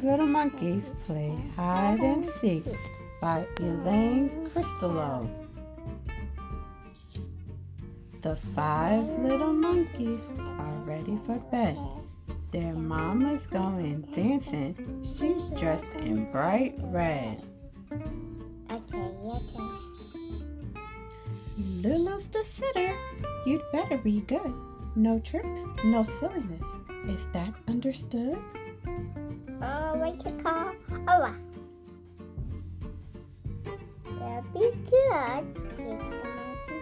Five Little Monkeys Play Hide and Seek by Eileen Christelow. The five little monkeys are ready for bed. Their mama's going dancing. She's dressed in bright red. Lulu's the sitter. You'd better be good. No tricks, no silliness. Is that understood? Oh, what you call? Oh, uh. Well, be good. She's the monkey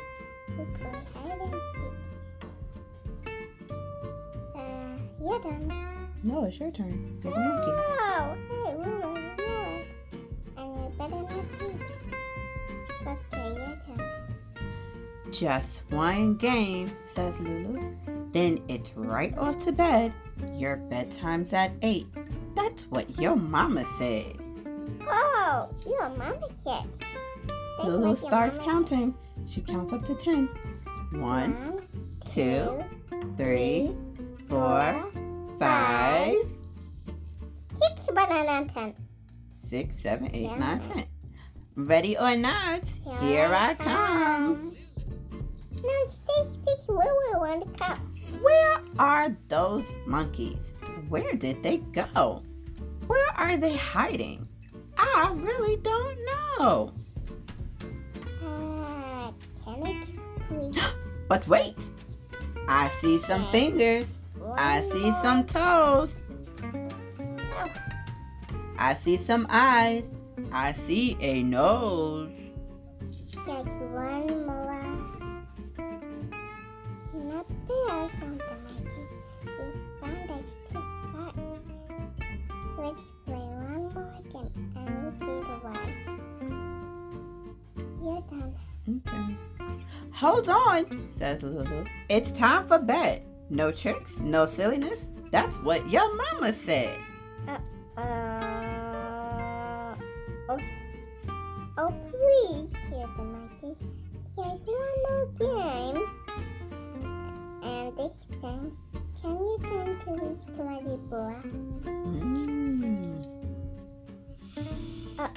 who play hide and seek. Uh, your turn. No, it's your turn. You're the monkeys. Oh, hey, we were ignored. And you better not do. Okay, your turn. Just one game, says Lulu. Then it's right off to bed. Your bedtime's at 8. That's what your mama said. Oh, your mama said. That's Lulu starts counting. She counts up to 10. said. One, two, three, four, five, six, banana, and ten. six, seven, eight, nine, ten. Ready or not, here I come. No, stay, stay, where want to come. Where are those monkeys? Where did they go? Where are they hiding? I really don't know. Uh. But wait, I see some fingers. I see some toes. I see some eyes. I see a nose. one more. Not there, Santa Hold on, says Lulu. It's time for bed. No tricks, no silliness. That's what your mama said. Uh, oh, oh, please, said the monkey. There's one more game. And this time, can you turn to this bloody boy? Mm. Uh,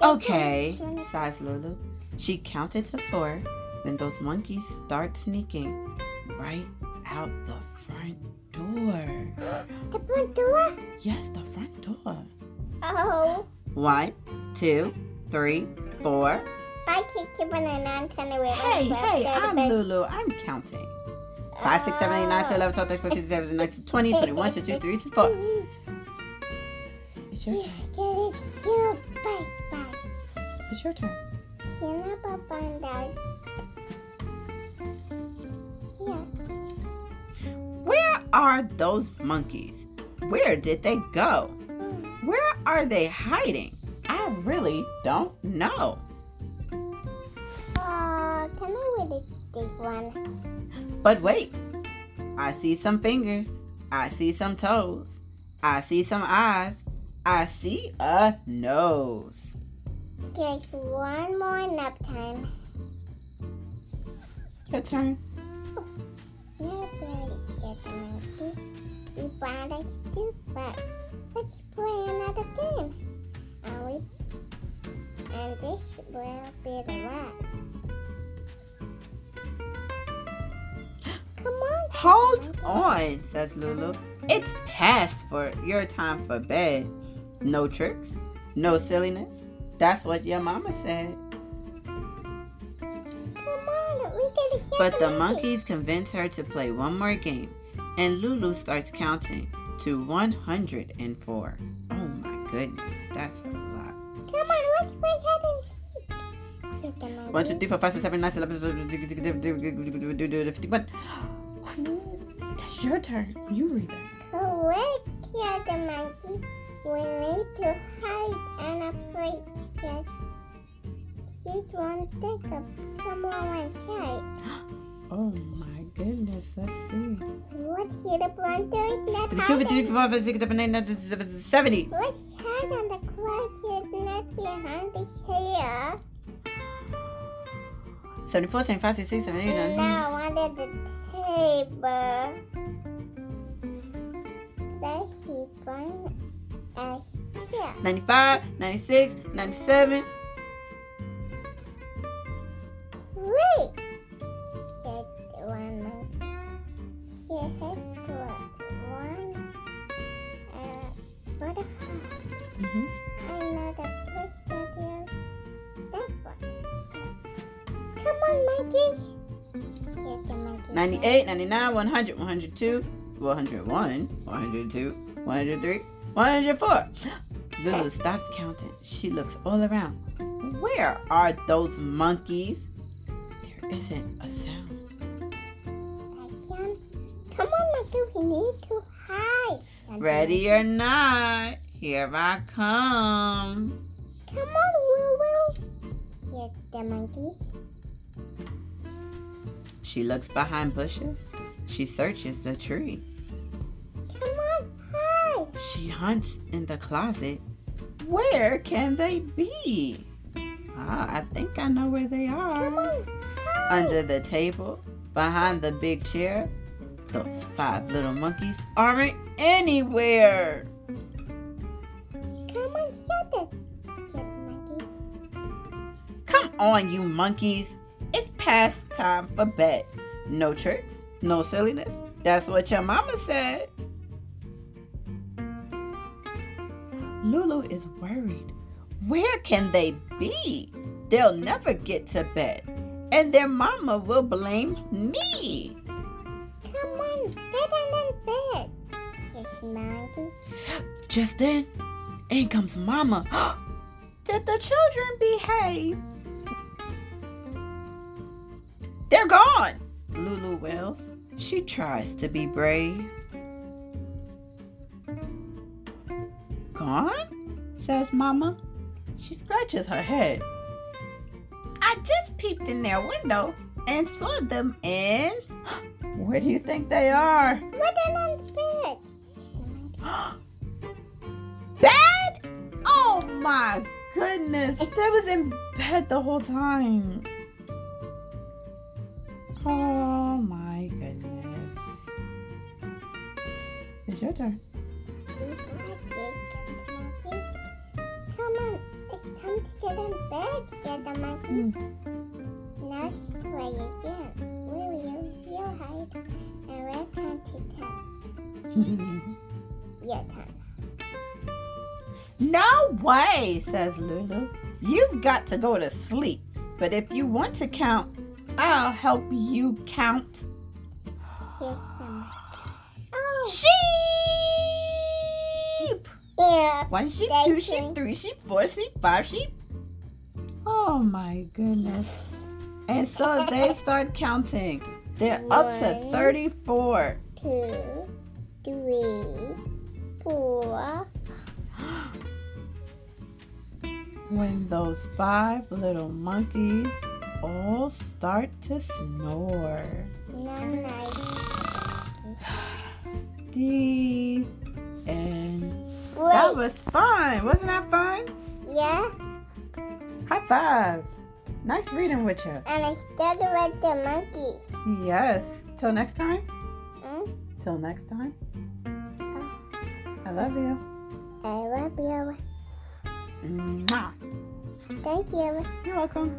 Okay, sighs Lulu. She counted to four when those monkeys start sneaking right out the front door. the front door? Yes, the front door. Oh, One, two, three, four. I kick your banana and turn away. Hey, hey, I'm Lulu. I'm counting. 5, 6, 7, 8, 9, 10, 11, 12, 13, 14, 15, 16, 17, 18, 20, 21, 22, 23, 24. It's your turn. Get it, you bye bye. It's your turn. Yeah. Where are those monkeys? Where did they go? Where are they hiding? I really don't know. Uh, can I really take one? But wait, I see some fingers. I see some toes. I see some eyes. I see a nose. Just one more nap time. Your turn. Nobody said the monkeys. You found us two but let's play another game. And we and this will be the last. Come on. Hold on, says Lulu. It's past for your time for bed. No tricks, no silliness. That's what your mama said. Come on, we But the monkey. monkeys convince her to play one more game, and Lulu starts counting to 104. Oh my goodness, that's a lot. Come on, let's play hide and seek. Said the monkey. 1, 2, 3, 4, 5, 6, 7, 9, 11, 51. Cool. That's your turn. You read that. Correct, said the monkey. We need to hide in a place that she won't think of someone inside. Oh my goodness, let's see. What's here the planters? Let's 52, hide, 53, in, 54, 56, 57, 58, 59, 70. let's hide on the closet, not behind the chair. 74, 75, 66, 78, And 79. now under the table. Let's see one Uh, yeah. 95, 96, 97. Mhm. I know the place that is. That one. Come on, monkeys. Said the monkey. 98, 99, 100, 102, 101, 102, 103, 104. Lulu stops counting. She looks all around. Where are those monkeys? There isn't a sound. Come on, monkey. We need to hide. Ready or not, here I come. Come on, Woo Woo, said the monkeys. She looks behind bushes. She searches the tree. Come on, hide. She hunts in the closet. Where can they be? Ah, I think I know where they are. Come on, hide. Under the table, behind the big chair. Those five little monkeys aren't anywhere. On, you monkeys. It's past time for bed. No tricks, no silliness. That's what your mama said. Lulu is worried. Where can they be? They'll never get to bed. And their mama will blame me. Come on, get on bed. Just then, in comes mama. Did the children behave? They're gone, Lulu wails. She tries to be brave. Gone? says Mama. She scratches her head. I just peeped in their window and saw them in. Where do you think they are? On bed. Bed? Oh my goodness. They was in bed the whole time. Monkeys. Come on, it's time to get in bed, said the monkeys. Now let's play again. Will you, you hide, and we're going to tell. Your turn. no way, says Lulu. You've got to go to sleep. But if you want to count, I'll help you count. Monkey. Oh, Sheep! yeah. One sheep, two sheep, three sheep, four sheep, five sheep. Oh my goodness. And so they start counting. They're up to 34. Two, three, four. When those five little monkeys all start to snore. Nine. Wait. That was fun. Wasn't that fun? yeah, High five. Nice reading with you. and I started with the monkeys. Yes. Till next time. Hmm? Till next time. I love you. I love you. Mwah. Thank you. You're welcome.